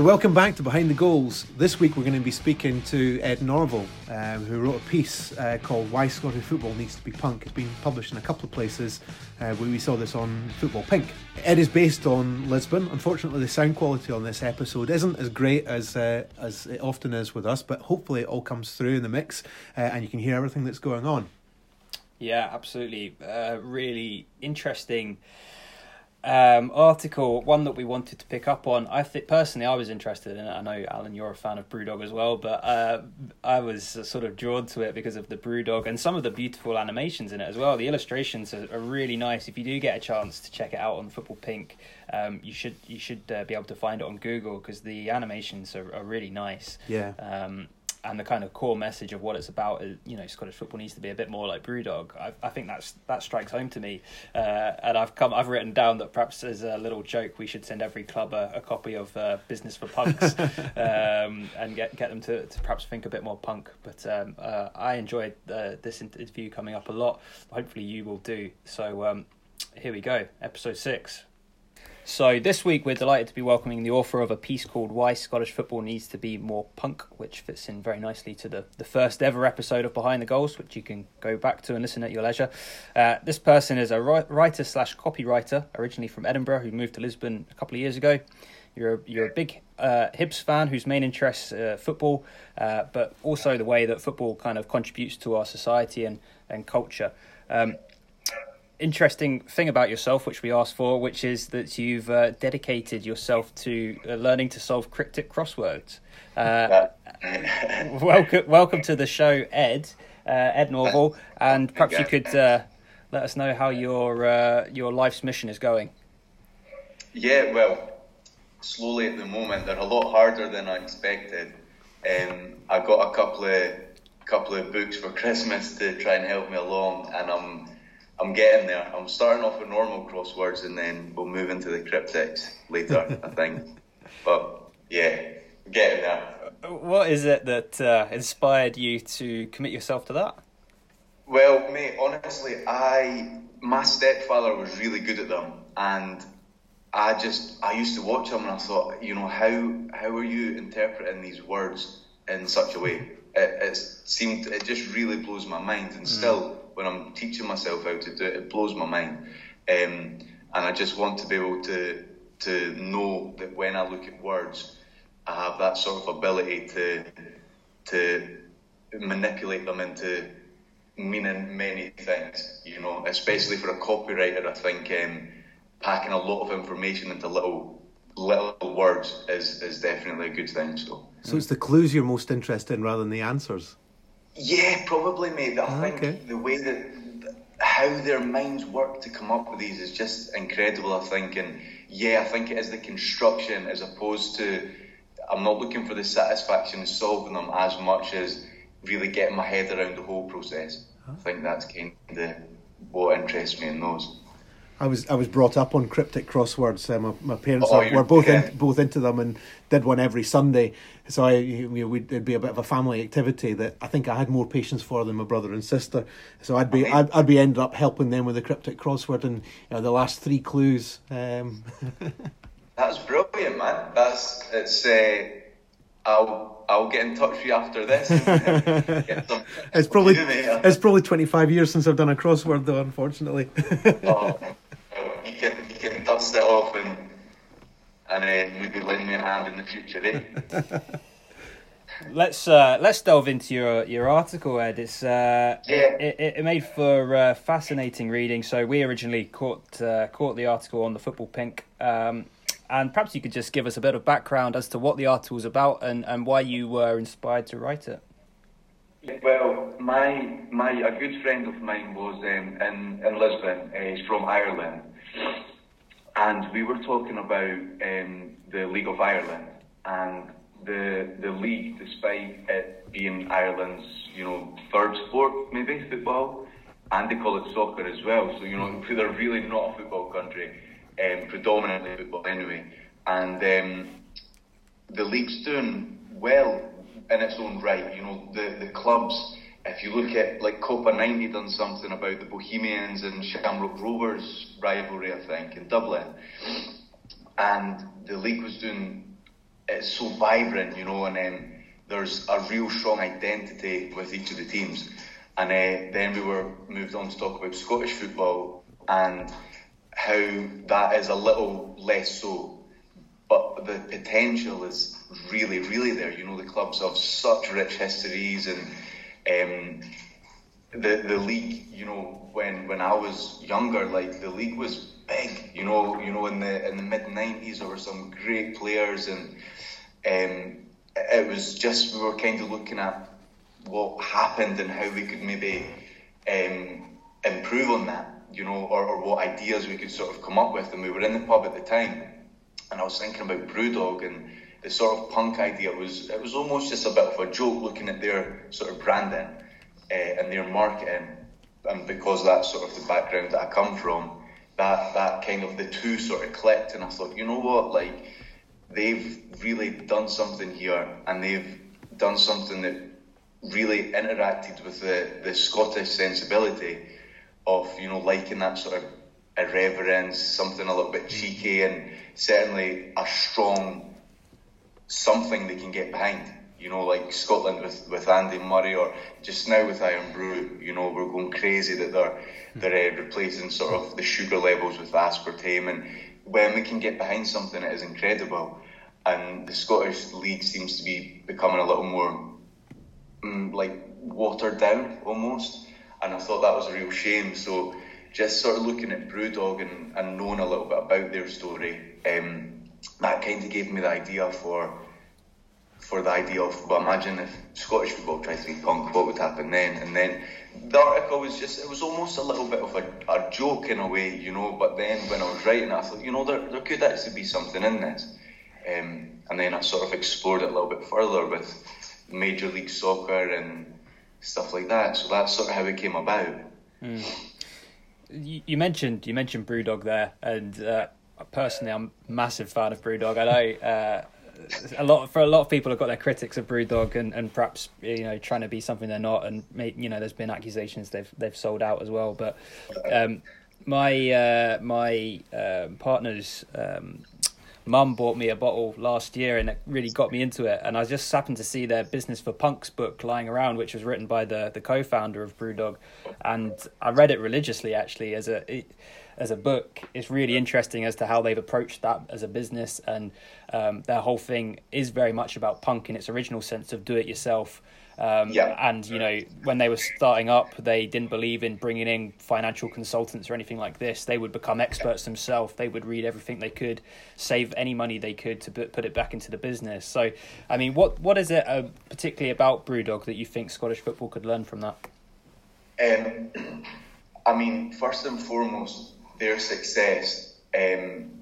So, welcome back to Behind the Goals. This week we're going to be speaking to Ed Norval, um, who wrote a piece uh, called Why Scottish Football Needs to Be Punk. It's been published in a couple of places. Uh, we saw this on Football Pink. Ed is based on Lisbon. Unfortunately, the sound quality on this episode isn't as great as uh, as it often is with us, but hopefully it all comes through in the mix uh, and you can hear everything that's going on. Yeah, absolutely. Uh, really interesting um, article, one that we wanted to pick up on. I think personally, I was interested in it. I know Alan, you're a fan of BrewDog as well, but uh, I was sort of drawn to it because of the BrewDog and some of the beautiful animations in it as well. The illustrations are, are really nice. If you do get a chance to check it out on Football Pink, um, you should you should uh, be able to find it on Google because the animations are, are really nice. Yeah. Um, and the kind of core message of what it's about is, you know, Scottish football needs to be a bit more like Brewdog. I, I think that's that strikes home to me, uh, and I've come, I've written down that perhaps as a little joke, we should send every club a, a copy of uh, Business for Punks, um, and get get them to, to perhaps think a bit more punk. But um, uh, I enjoyed uh, this interview coming up a lot. Hopefully, you will do. So um, here we go, episode six. So this week we're delighted to be welcoming the author of a piece called Why Scottish Football Needs to Be More Punk, which fits in very nicely to the, the first ever episode of Behind the Goals, which you can go back to and listen at your leisure. Uh, this person is a writer slash copywriter, originally from Edinburgh, who moved to Lisbon a couple of years ago. You're a, you're a big uh, Hibs fan whose main interest uh, football, uh, but also the way that football kind of contributes to our society and, and culture. Um, interesting thing about yourself, which we asked for, which is that you've uh, dedicated yourself to uh, learning to solve cryptic crosswords. Uh, welcome, welcome to the show, Ed, uh, Ed Norval, and perhaps you could uh, let us know how your uh, your life's mission is going. Yeah, well, slowly at the moment, they're a lot harder than I expected. Um, I got a couple of couple of books for Christmas to try and help me along, and I'm I'm getting there. I'm starting off with normal crosswords and then we'll move into the cryptics later, I think. But yeah, getting there. What is it that uh, inspired you to commit yourself to that? Well, mate, honestly, I my stepfather was really good at them, and I just I used to watch them and I thought, you know, how how are you interpreting these words in such a way? It, it seemed it just really blows my mind, and mm. still when I'm teaching myself how to do it, it blows my mind. Um, and I just want to be able to to know that when I look at words, I have that sort of ability to to manipulate them into meaning many things. You know, especially for a copywriter, I think um, packing a lot of information into little little words is is definitely a good thing. So, so it's the clues you're most interested in rather than the answers. Yeah, probably, mate. I oh, think okay. the way that how their minds work to come up with these is just incredible. I think, and yeah, I think it is the construction as opposed to. I'm not looking for the satisfaction of solving them as much as really getting my head around the whole process. Huh? I think that's kind of what interests me in those. I was I was brought up on cryptic crosswords. Uh, my, my parents oh, are, were both yeah. in, both into them and did one every Sunday. So I you know, we'd, it'd be a bit of a family activity that I think I had more patience for than my brother and sister. So I'd be I'd, I'd be ended up helping them with the cryptic crossword and you know, the last three clues. Um. That's brilliant, man. That's it's. Uh, I'll I'll get in touch with you after this. it's probably it's probably twenty five years since I've done a crossword though. Unfortunately. oh you can you can dust it off and and then maybe lend me a hand in the future, eh? let's uh, let's delve into your your article, Ed. It's uh, yeah. it, it, it made for uh, fascinating reading. So we originally caught uh, caught the article on the Football Pink, um, and perhaps you could just give us a bit of background as to what the article was about and, and why you were inspired to write it. Well, my my a good friend of mine was um, in in Lisbon. Uh, he's from Ireland, and we were talking about um, the League of Ireland and the the league, despite it being Ireland's you know third sport, maybe football, and they call it soccer as well. So you know they're really not a football country, um, predominantly football anyway. And um, the league's doing well in its own right. You know the the clubs if you look at like Copa 90 done something about the Bohemians and Shamrock Rovers rivalry, I think, in Dublin. And the league was doing it's so vibrant, you know, and um, there's a real strong identity with each of the teams. And uh, then we were moved on to talk about Scottish football and how that is a little less so. But the potential is really, really there. You know, the clubs have such rich histories and um, the the league. You know, when when I was younger, like the league was big. You know, you know, in the in the mid '90s, there were some great players and. Um, it was just we were kind of looking at what happened and how we could maybe um, improve on that, you know, or, or what ideas we could sort of come up with. And we were in the pub at the time, and I was thinking about Brewdog and the sort of punk idea was it was almost just a bit of a joke looking at their sort of branding uh, and their marketing, and because that's sort of the background that I come from, that that kind of the two sort of clicked, and I thought, you know what, like they've really done something here and they've done something that really interacted with the, the Scottish sensibility of, you know, liking that sort of irreverence, something a little bit cheeky and certainly a strong something they can get behind. You know, like Scotland with, with Andy Murray or just now with Irn-Bru, you know, we're going crazy that they're they're uh, replacing sort of the sugar levels with aspartame and when we can get behind something, it is incredible. And the Scottish league seems to be becoming a little more mm, like watered down almost. And I thought that was a real shame. So just sort of looking at Brewdog and, and knowing a little bit about their story, um, that kind of gave me the idea for for the idea of well, imagine if Scottish football tried to be punk, what would happen then? And then the article was just, it was almost a little bit of a, a joke in a way, you know, but then when I was writing I thought, you know, there, there could actually be something in this. Um, and then I sort of explored it a little bit further with Major League Soccer and stuff like that. So that's sort of how it came about. Mm. You, you, mentioned you mentioned Brewdog there, and uh, personally, I'm a massive fan of Brewdog. I know uh, a lot for a lot of people have got their critics of Brewdog and, and perhaps you know trying to be something they're not, and you know there's been accusations they've they've sold out as well. But um, my uh, my uh, partner's um, mum bought me a bottle last year, and it really got me into it. And I just happened to see their Business for Punks book lying around, which was written by the the co-founder of Brewdog, and I read it religiously actually as a. It, as a book it's really interesting as to how they've approached that as a business and um, their whole thing is very much about punk in its original sense of do it yourself um, yeah. And you know, when they were starting up, they didn't believe in bringing in financial consultants or anything like this. They would become experts themselves. They would read everything they could, save any money they could to put it back into the business. So, I mean, what what is it uh, particularly about Brewdog that you think Scottish football could learn from that? Um, I mean, first and foremost, their success um,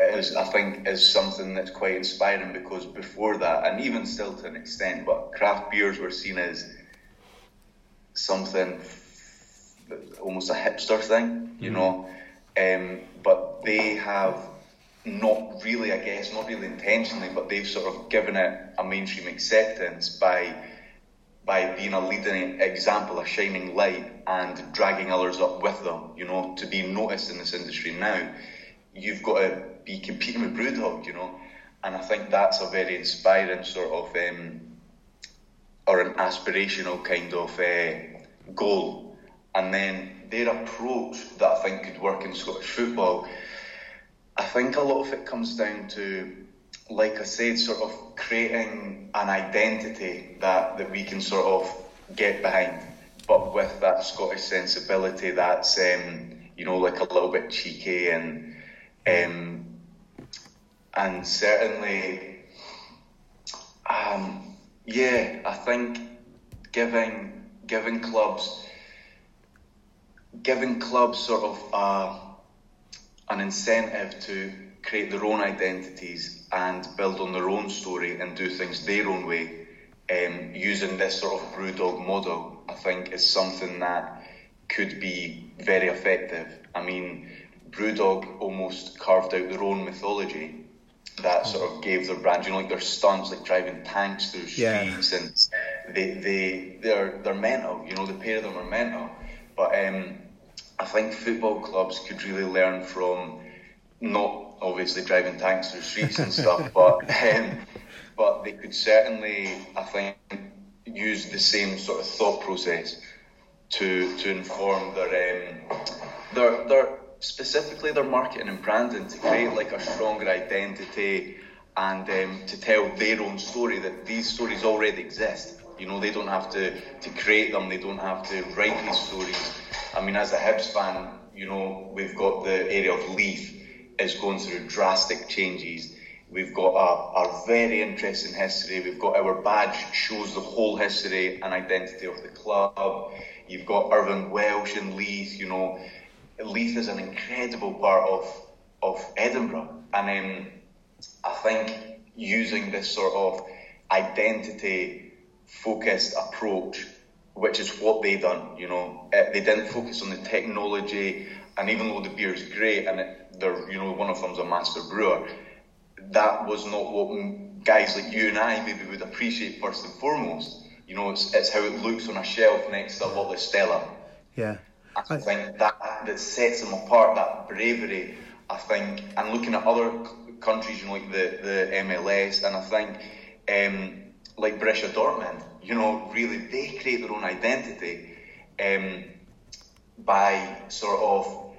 is, I think, is something that's quite inspiring because before that, and even still to an extent, but craft beers were seen as something almost a hipster thing, you mm-hmm. know. Um, but they have not really, I guess, not really intentionally, but they've sort of given it a mainstream acceptance by by being a leading example, a shining light, and dragging others up with them, you know, to be noticed in this industry now, you've got to be competing with Brewdog, you know, and I think that's a very inspiring sort of, um, or an aspirational kind of uh, goal. And then their approach that I think could work in Scottish football, I think a lot of it comes down to like I said, sort of creating an identity that, that we can sort of get behind, but with that Scottish sensibility that's, um, you know, like a little bit cheeky and, um, and certainly, um, yeah, I think giving giving clubs giving clubs sort of uh, an incentive to create their own identities and build on their own story and do things their own way, um, using this sort of brewdog model, I think is something that could be very effective. I mean, Brewdog almost carved out their own mythology that sort of gave their brand, you know, like their stunts, like driving tanks through streets, yeah. and they they they're they're mental. You know, the pair of them are mental. But um, I think football clubs could really learn from not obviously driving tanks through streets and stuff, but um, but they could certainly, I think, use the same sort of thought process to to inform their um, their their specifically their marketing and branding to create like a stronger identity and um, to tell their own story that these stories already exist. You know, they don't have to, to create them, they don't have to write these stories. I mean, as a Hibs fan, you know, we've got the area of Leith is going through drastic changes. We've got a, a very interesting history. We've got our badge shows the whole history and identity of the club. You've got Irvine Welsh and Leith, you know. Leith is an incredible part of of Edinburgh. And um, I think using this sort of identity focused approach, which is what they done, you know, uh, they didn't focus on the technology. And even though the beer is great and it, they're, you know, one of them's a master brewer, that was not what guys like you and I maybe would appreciate first and foremost. You know, it's, it's how it looks on a shelf next to a bottle of Stella. Yeah. I think that that sets them apart, that bravery. I think, and looking at other countries, you know, like the, the MLS, and I think, um, like Borussia Dortmund, you know, really they create their own identity um, by sort of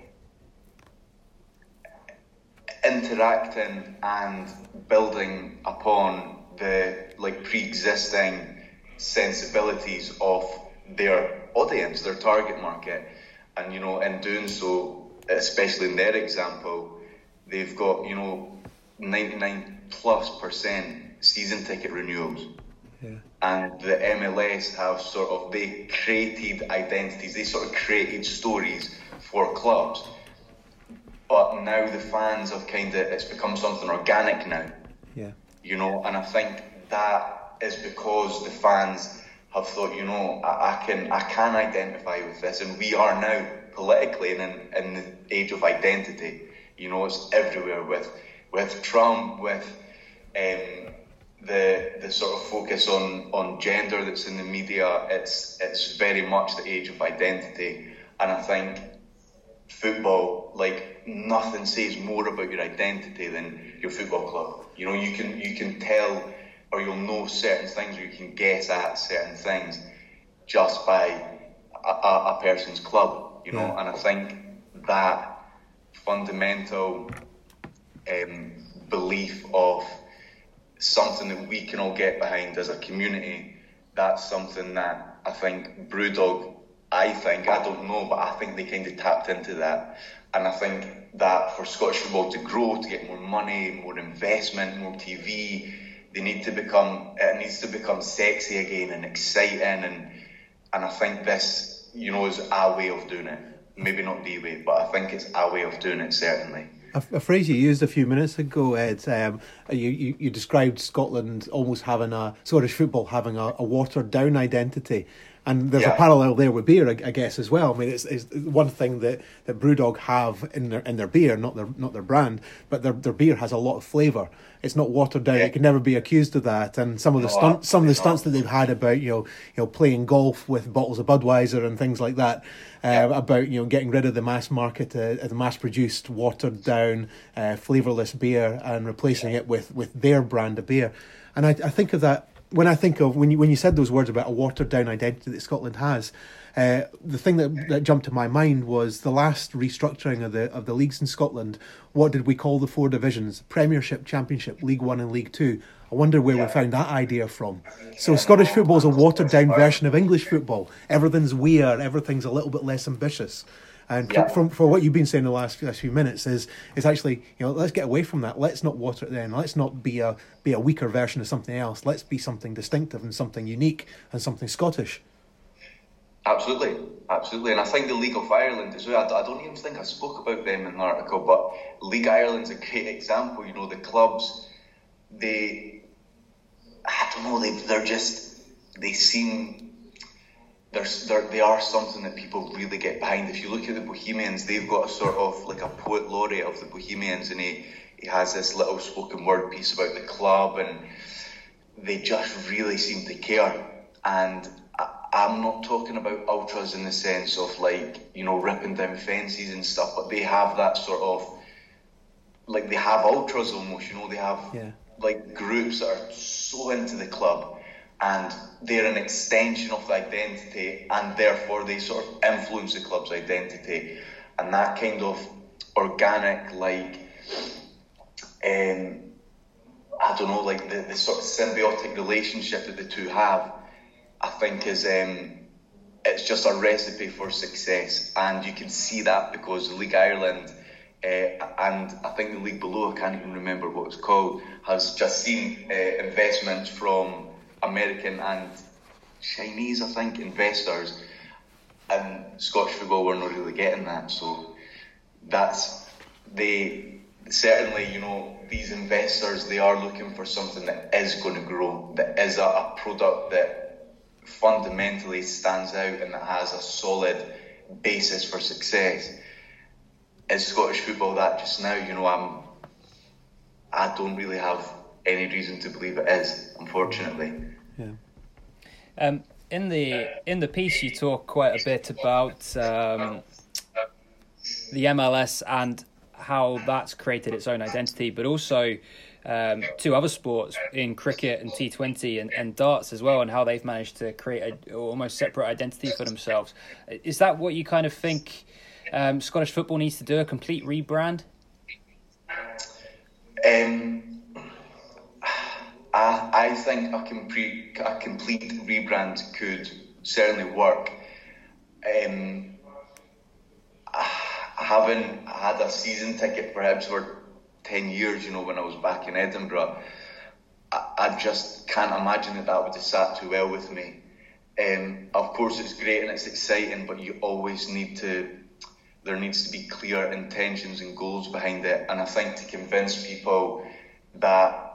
interacting and building upon the like pre-existing sensibilities of their audience, their target market, and you know, in doing so, especially in their example, they've got you know 99 plus percent season ticket renewals. Yeah. And the MLS have sort of they created identities, they sort of created stories for clubs. But now the fans have kind of it's become something organic now. Yeah. You know, and I think that is because the fans have thought, you know, I, I can I can identify with this, and we are now politically in, in the age of identity. You know, it's everywhere with with Trump, with um, the the sort of focus on on gender that's in the media. It's it's very much the age of identity, and I think football, like nothing says more about your identity than your football club. You know, you can you can tell or you'll know certain things or you can guess at certain things just by a, a, a person's club. You know, Yeah. and I think that fundamental um, belief of something that we can all get behind as a community, that's something that I think Brewdog, I think, I don't know, but I think they kind of tapped into that. And I think that for Scottish football to grow, to get more money, more investment, more TV, they need to become, it needs to become sexy again and exciting. And, and I think this, you know, is our way of doing it. Maybe not the way, but I think it's our way of doing it, certainly. A, a phrase you used a few minutes ago, Ed. Um, you, you you described Scotland almost having a Scottish football having a, a watered down identity, and there's a parallel there with beer, I, I guess, as well. I mean, it's, it's one thing that, that BrewDog have in their in their beer, not their not their brand, but their their beer has a lot of flavour. It's not watered down. Yeah. It can never be accused of that. And some of the No, stunt, some of the stunts that they've had about you know you know playing golf with bottles of Budweiser and things like that. Uh, Yeah. About you know getting rid of the mass market, uh, the mass produced, watered down, uh, flavourless beer and replacing it with with their brand of beer. And I, I think of that when I think of when you when you said those words about a watered down identity that Scotland has. Uh, the thing that, that jumped to my mind was the last restructuring of the of the leagues in Scotland. What did we call the four divisions? Premiership, Championship, League One, and League Two. I wonder where we found that idea from. So Scottish football is a watered down version of English football. Everything's weird. Everything's a little bit less ambitious. And Yeah. from, for what you've been saying the last, last few minutes is is actually you know let's get away from that. Let's not water it down. Let's not be a be a weaker version of something else. Let's be something distinctive and something unique and something Scottish. Absolutely, absolutely, and I think the League of Ireland as well. I, don't even think I spoke about them in the article, but League Ireland's a great example. You know, the clubs, they, I don't know, they they're just they seem they're, they're they are something that people really get behind. If you look at the Bohemians, they've got a sort of like a poet laureate of the Bohemians, and he he has this little spoken word piece about the club and they just really seem to care. And I'm not talking about ultras in the sense of like, you know, ripping down fences and stuff, but they have that sort of, like they have ultras almost, you know, they have Yeah. like groups that are so into the club and they're an extension of the identity and therefore they sort of influence the club's identity and that kind of organic like um, I don't know like the, the sort of symbiotic relationship that the two have I think is um, it's just a recipe for success and you can see that because League Ireland uh, and I think the league below, I can't even remember what it's called, has just seen uh, investment from American and Chinese, I think, investors, and Scottish football were not really getting that. So that's they certainly, you know, these investors they are looking for something that is going to grow, that is a, a product that fundamentally stands out and that has a solid basis for success is Scottish football that just now? You know, I'm. I don't really have any reason to believe it is, unfortunately. Yeah. Um, in the in the piece, you talk quite a bit about um, the MLS and how that's created its own identity, but also um, two other sports in cricket and T20 and, and darts as well, and how they've managed to create a almost separate identity for themselves. Is that what you kind of think um, Scottish football needs to do a complete rebrand? Um, I, I think a complete, a complete rebrand could certainly work. Um, I haven't had a season ticket for 10 years, you know, when I was back in Edinburgh. I, I just can't imagine that that would have sat too well with me. Um, of course, it's great and it's exciting, but you always need to there needs to be clear intentions and goals behind it. And I think to convince people that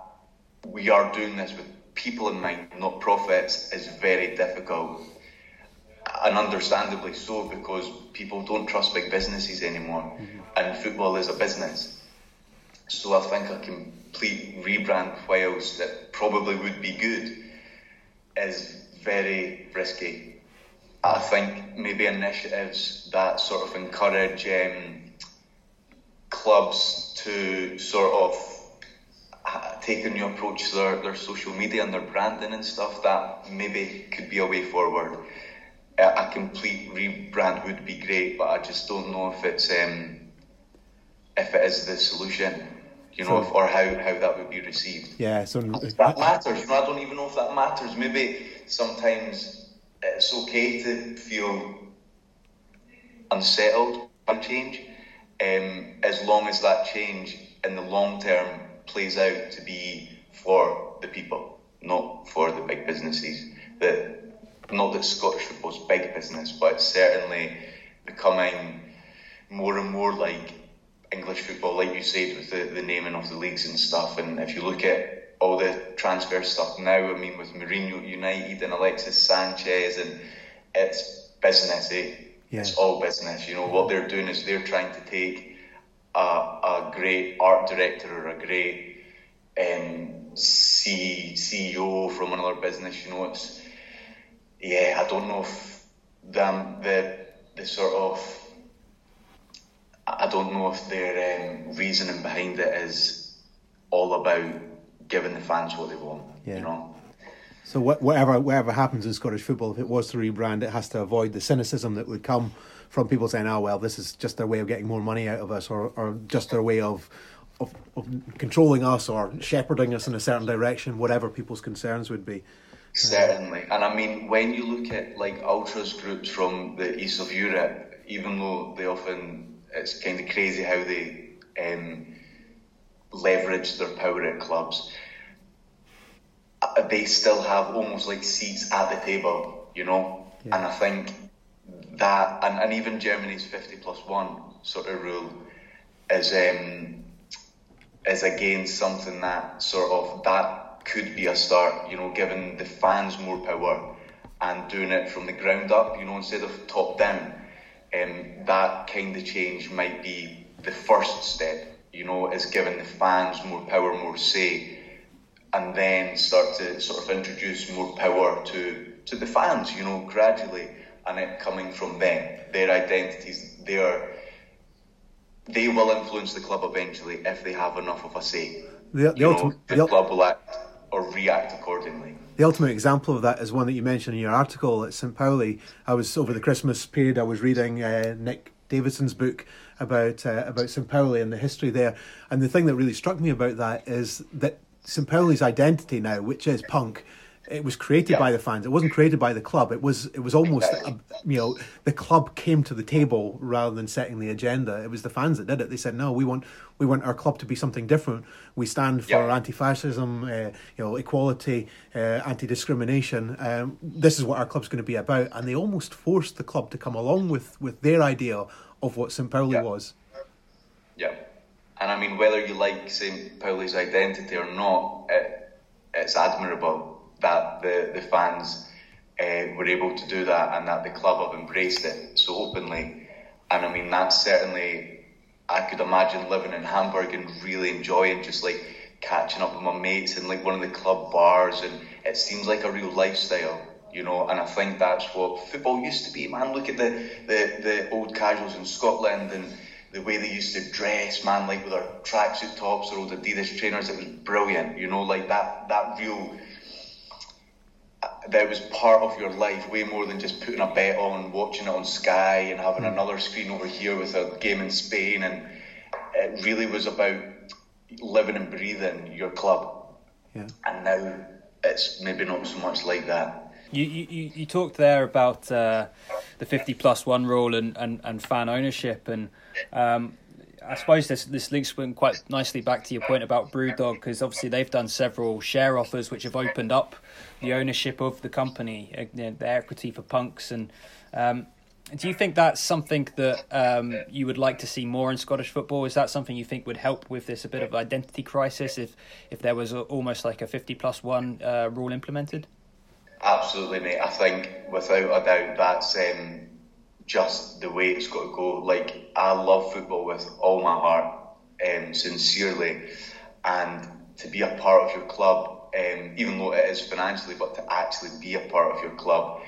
we are doing this with people in mind, not profits, is very difficult. And understandably so, because people don't trust big businesses anymore, mm-hmm. and football is a business. So I think a complete rebrand, whilst it probably would be good, is very risky. I think maybe initiatives that sort of encourage um, clubs to sort of take a new approach to their, their social media and their branding and stuff, that maybe could be a way forward. A, complete rebrand would be great, but I just don't know if it's um, if it is the solution you know, so, if, or how, how that would be received. Yeah, so that matters. You know, I don't even know if that matters. Maybe sometimes it's okay to feel unsettled by change, um, as long as that change in the long term plays out to be for the people, not for the big businesses. That not that Scottish football's big business, but it's certainly becoming more and more like English football, like you said, with the, the naming of the leagues and stuff. And if you look at all the transfer stuff now. I mean, with Mourinho United and Alexis Sanchez, and it's business, eh? Yeah. It's all business. You know, what they're doing is they're trying to take a, a great art director or a great um, C, CEO from another business. You know, it's, yeah, I don't know if the, the, the sort of, I don't know if their um, reasoning behind it is all about giving the fans what they want. Yeah. You know. So whatever whatever happens in Scottish football, if it was to rebrand, it has to avoid the cynicism that would come from people saying, "Oh well, this is just their way of getting more money out of us, or or just their way of." Of, of controlling us or shepherding us in a certain direction, whatever people's concerns would be. Certainly, and I mean, when you look at like ultras groups from the east of Europe, even though they often it's kind of crazy how they um, leverage their power at clubs, they still have almost like seats at the table, you know. Yeah. And I think that, and, and even Germany's fifty plus one sort of rule is um, is again something that sort of that could be a start, you know, giving the fans more power and doing it from the ground up, you know, instead of top down. Um, that kind of change might be the first step you know, is giving the fans more power, more say, and then start to sort of introduce more power to, to the fans, you know, gradually, and it coming from them, their identities, their they will influence the club eventually if they have enough of a say. the, the, ultimate, know, the, the club will act or react accordingly. The ultimate example of that is one that you mentioned in your article at St. Pauli. I was over the Christmas period. I was reading uh, Nick Davidson's book about uh, about St. Pauli and the history there. And the thing that really struck me about that is that St. Pauli's identity now, which is punk, it was created yeah. by the fans. It wasn't created by the club. It was it was almost a, you know the club came to the table rather than setting the agenda. It was the fans that did it. They said no, we want we want our club to be something different. We stand for yeah. anti-fascism, uh, you know, equality, uh, anti-discrimination. Um, this is what our club's going to be about. And they almost forced the club to come along with with their idea of what St. Pauli yeah. was. Yeah, and I mean whether you like St. Pauli's identity or not, it, it's admirable that the, the fans uh, were able to do that and that the club have embraced it so openly. And I mean, that's certainly, I could imagine living in Hamburg and really enjoying just like catching up with my mates in like one of the club bars. And it seems like a real lifestyle, you know. And I think that's what football used to be, man. Look at the, the, the old casuals in Scotland and the way they used to dress, man, like with their tracksuit tops or old Adidas trainers. It was brilliant, you know, like that, that real that was part of your life way more than just putting a bet on, watching it on Sky, and having mm. another screen over here with a game in Spain. And it really was about living and breathing your club. Yeah. And now it's maybe not so much like that. You you, you talked there about uh, the fifty plus one rule and, and, and fan ownership and. Um, I suppose this this links quite nicely back to your point about BrewDog because obviously they've done several share offers which have opened up the ownership of the company, uh, the equity for punks. And um, do you think that's something that um, you would like to see more in Scottish football? Is that something you think would help with this a bit of identity crisis if if there was a, almost like a fifty plus one uh, rule implemented? Absolutely, mate. I think without a doubt that's um, just the way it's got to go. Like I love football with all my heart, um, sincerely, and to be a part of your club um, even though it is financially, but to actually be a part of your club,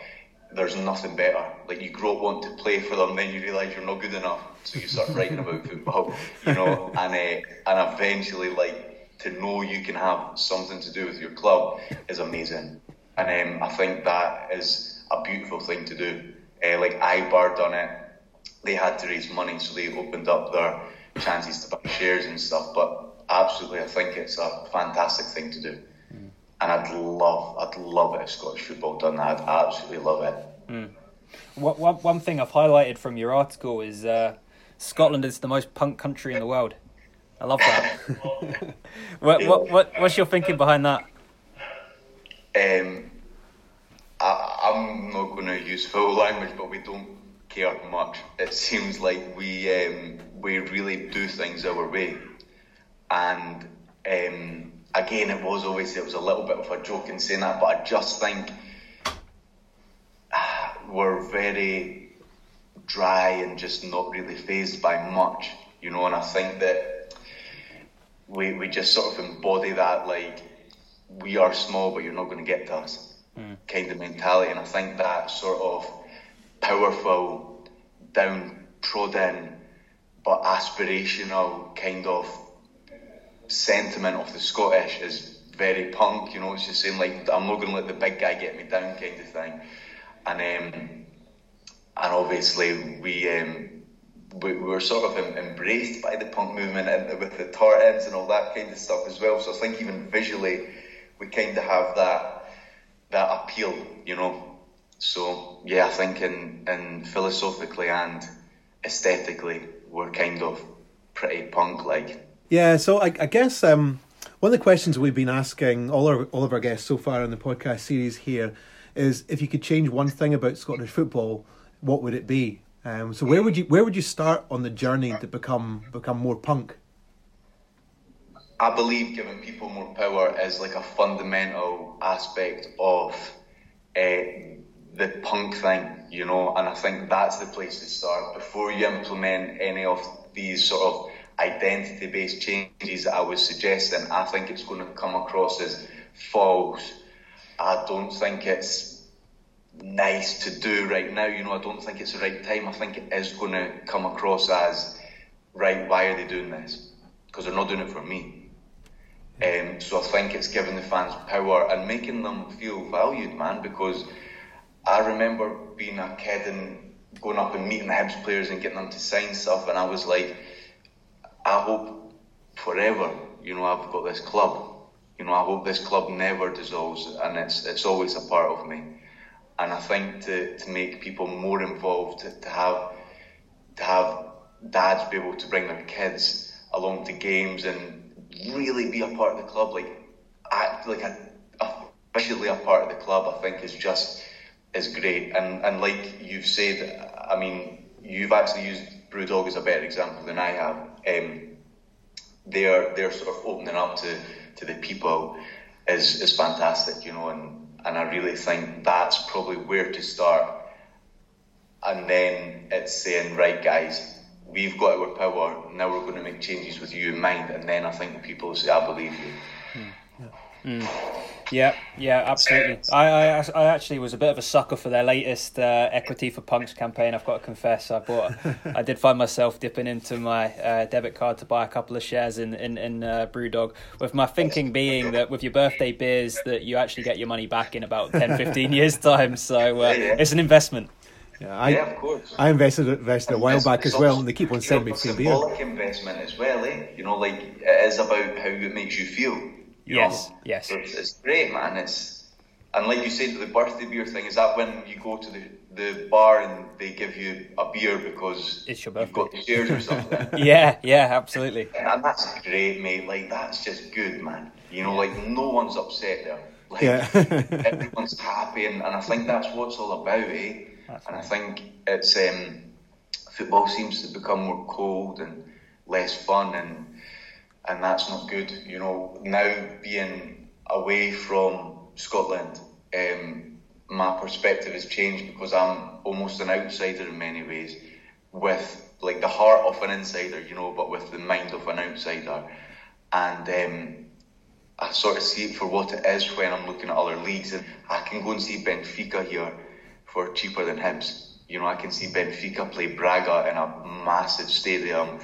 there's nothing better. Like you grow up wanting to play for them, then you realise you're not good enough, so you start writing about football, you know, and uh, and eventually like to know you can have something to do with your club is amazing, and um, I think that is a beautiful thing to do. Uh, like Eibar done it, they had to raise money, so they opened up their chances to buy shares and stuff, but absolutely, I think it's a fantastic thing to do and I'd love, I'd love it if Scottish football done that. I'd absolutely love it. Mm. One, one thing I've highlighted from your article is uh, Scotland is the most punk country in the world. I love that. what, what, what, what's your thinking behind that? Um, I, I'm not going to use foul language, but we don't care much. It seems like we um, we really do things our way, and um, again, it was obviously it was a little bit of a joke in saying that, but I just think we're very dry and just not really phased by much, you know. And I think that we we just sort of embody that like we are small, but you're not going to get to us mm. kind of mentality. And I think that sort of powerful, downtrodden, but aspirational kind of sentiment of the Scottish is very punk. You know, it's just saying like I'm not going to let the big guy get me down, kind of thing. And um, and obviously we. Um, we, we were sort of embraced by the punk movement and with the tartans and all that kind of stuff as well. So I think even visually, we kind of have that that appeal, you know. So yeah, I think in, in philosophically and aesthetically, we're kind of pretty punk like. Yeah, so I, I guess um, one of the questions we've been asking all our all of our guests so far in the podcast series here is if you could change one thing about Scottish football, what would it be? Um, so where would you where would you start on the journey to become become more punk? I believe giving people more power is like a fundamental aspect of uh, the punk thing, you know, and I think that's the place to start before you implement any of these sort of identity based changes that I was suggesting, I think it's going to come across as false. I don't think it's nice to do right now. You know, I don't think it's the right time. I think it is going to come across as, right, why are they doing this? Because they're not doing it for me. Um, so I think it's giving the fans power and making them feel valued, man. Because I remember being a kid and going up and meeting the Hibs players and getting them to sign stuff, and I was like, I hope forever, you know, I've got this club. You know, I hope this club never dissolves, and it's it's always a part of me. And I think to, to make people more involved, to, to have to have dads be able to bring their kids along to games and really be a part of the club, like act like a, officially a part of the club, I think is just is great. And and like you've said, I mean, you've actually used Brewdog as a better example than I have. Um, they're they're sort of opening up to, to the people is is fantastic, you know, and and I really think that's probably where to start. And then it's saying, right, guys, we've got our power. Now we're going to make changes with you in mind, and then I think the people will say, I believe you. Mm. Mm. Yeah, yeah, absolutely. I, I, I actually was a bit of a sucker for their latest uh, Equity for Punks campaign. I've got to confess, I bought, I did find myself dipping into my uh, debit card to buy a couple of shares in in, in uh, BrewDog. With my thinking being that with your birthday beers, that you actually get your money back in about 10, 15 years time. So uh, it's an investment. Yeah, I, yeah, of course. I invested invested a while back as well, and they keep on sending me free beer. Symbolic investment as well, eh? You know, like it is about how it makes you feel. You yes, know? yes. It's, it's great, man. It's and like you said, the birthday beer thing is that when you go to the, the bar and they give you a beer because it's your birthday. you've got the shares or something. yeah, yeah, absolutely. And that's great, mate. Like that's just good, man. You know, like no one's upset there. Like yeah. everyone's happy, and, and I think that's what it's all about, eh? That's and nice. I think it's um, football seems to become more cold and less fun, and and that's not good. You know, now being away from Scotland, um, my perspective has changed because I'm almost an outsider in many ways, with like the heart of an insider, you know, but with the mind of an outsider, and um, I sort of see it for what it is when I'm looking at other leagues, and I can go and see Benfica here for cheaper than Hibs. You know, I can see Benfica play Braga in a massive stadium.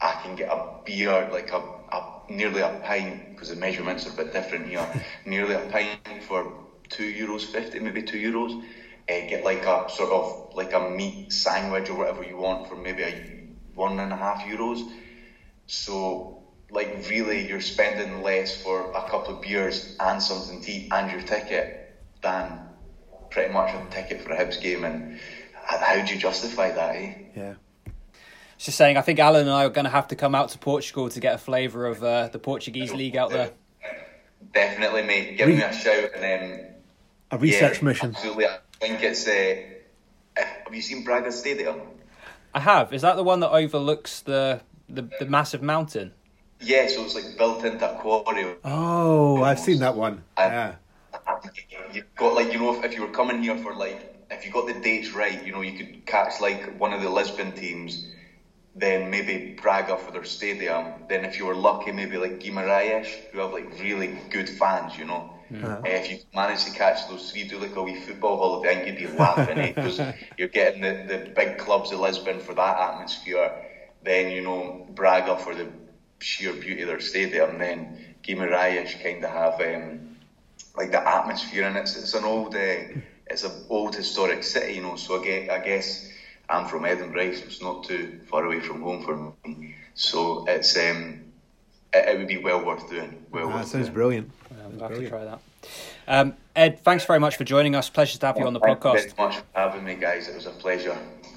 I can get a beer like a nearly a pint because the measurements are a bit different here. nearly a pint for two euros fifty, maybe two euros. Uh, get like a sort of like a meat sandwich or whatever you want for maybe a one and a half euros. So like really, you're spending less for a couple of beers and something to eat and your ticket than pretty much a ticket for a Hibs game. And how do you justify that? Eh? Yeah just saying, I think Alan and I are going to have to come out to Portugal to get a flavour of uh, the Portuguese league out there. Definitely, mate. Give Re- me a shout and then a research yeah, mission. Absolutely, I think it's. Uh, have you seen Braga Stadium? I have. Is that the one that overlooks the the, the massive mountain? Yeah, so it's like built into a quarry. Oh, almost. I've seen that one. And yeah. You've got like you know if, if you were coming here for like if you got the dates right, you know you could catch like one of the Lisbon teams then maybe Braga for their stadium. Then if you were lucky, maybe like Guimarães, who have like really good fans, you know. Uh, if you manage to catch those three, do like a wee football holiday, and you'd be laughing eh? because you're getting the, the big clubs of Lisbon for that atmosphere. Then you know Braga for the sheer beauty of their stadium. Then Guimarães kind of have um, like the atmosphere, and it's it's an old uh, it's an old historic city, you know. So I guess, I guess I'm from Edinburgh, so it's not too far away from home for me. So it's um, it, it would be well worth doing. Well, that worth sounds doing. brilliant. Yeah, I'll have to try that. Um, Ed, thanks very much for joining us. Pleasure to have you on the Thank podcast. Thanks much for having me, guys. It was a pleasure.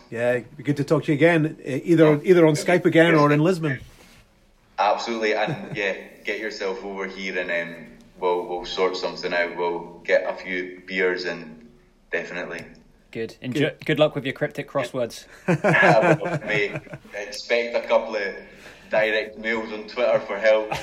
Yeah, be good to talk to you again, either either on Skype again or in Lisbon. Absolutely, and yeah, get yourself over here and um, we'll we'll sort something out. We'll get a few beers and definitely. Good. Enjoy, good. good luck with your cryptic crosswords. mate, expect a couple of direct mails on Twitter for help.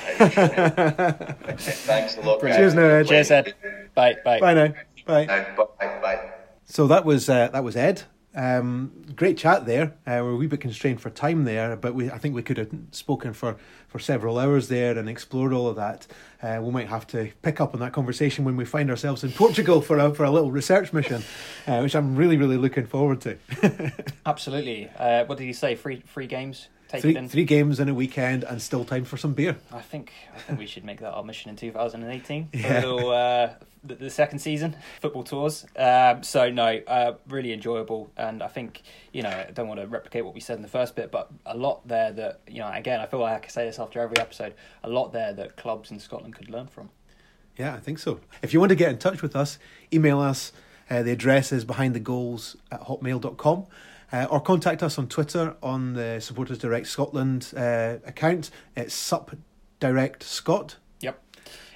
Thanks a lot. Cheers, now, Ed. Cheers, Ed. Bye, bye. Bye now. Bye. bye, bye. So that was uh, that was Ed. Um, great chat there. Uh, we're a wee bit constrained for time there, but we I think we could have spoken for, for several hours there and explored all of that. Uh, we might have to pick up on that conversation when we find ourselves in Portugal for a for a little research mission, uh, which I'm really really looking forward to. Absolutely. Uh, what did you say? Free free games. Take three, it in. three games in a weekend and still time for some beer. I think I think we should make that our mission in 2018 Yeah. little, uh, the, the second season football tours. Um, so no, uh, really enjoyable, and I think you know I don't want to replicate what we said in the first bit, but a lot there that you know again I feel like I say this after every episode. A lot there that clubs in Scotland could learn from. Yeah, I think so. If you want to get in touch with us, email us. Uh, the address is behind the goals at hotmail.com. Uh, or contact us on Twitter on the Supporters Direct Scotland uh, account. It's Sup Direct Scott. Yep.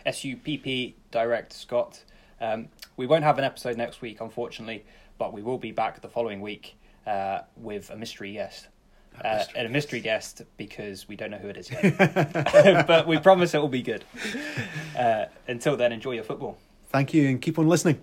S U P P Direct Scott. Um, we won't have an episode next week, unfortunately, but we will be back the following week uh, with a mystery guest. Uh, and a mystery guest because we don't know who it is yet. but we promise it will be good. Uh, until then, enjoy your football. Thank you and keep on listening.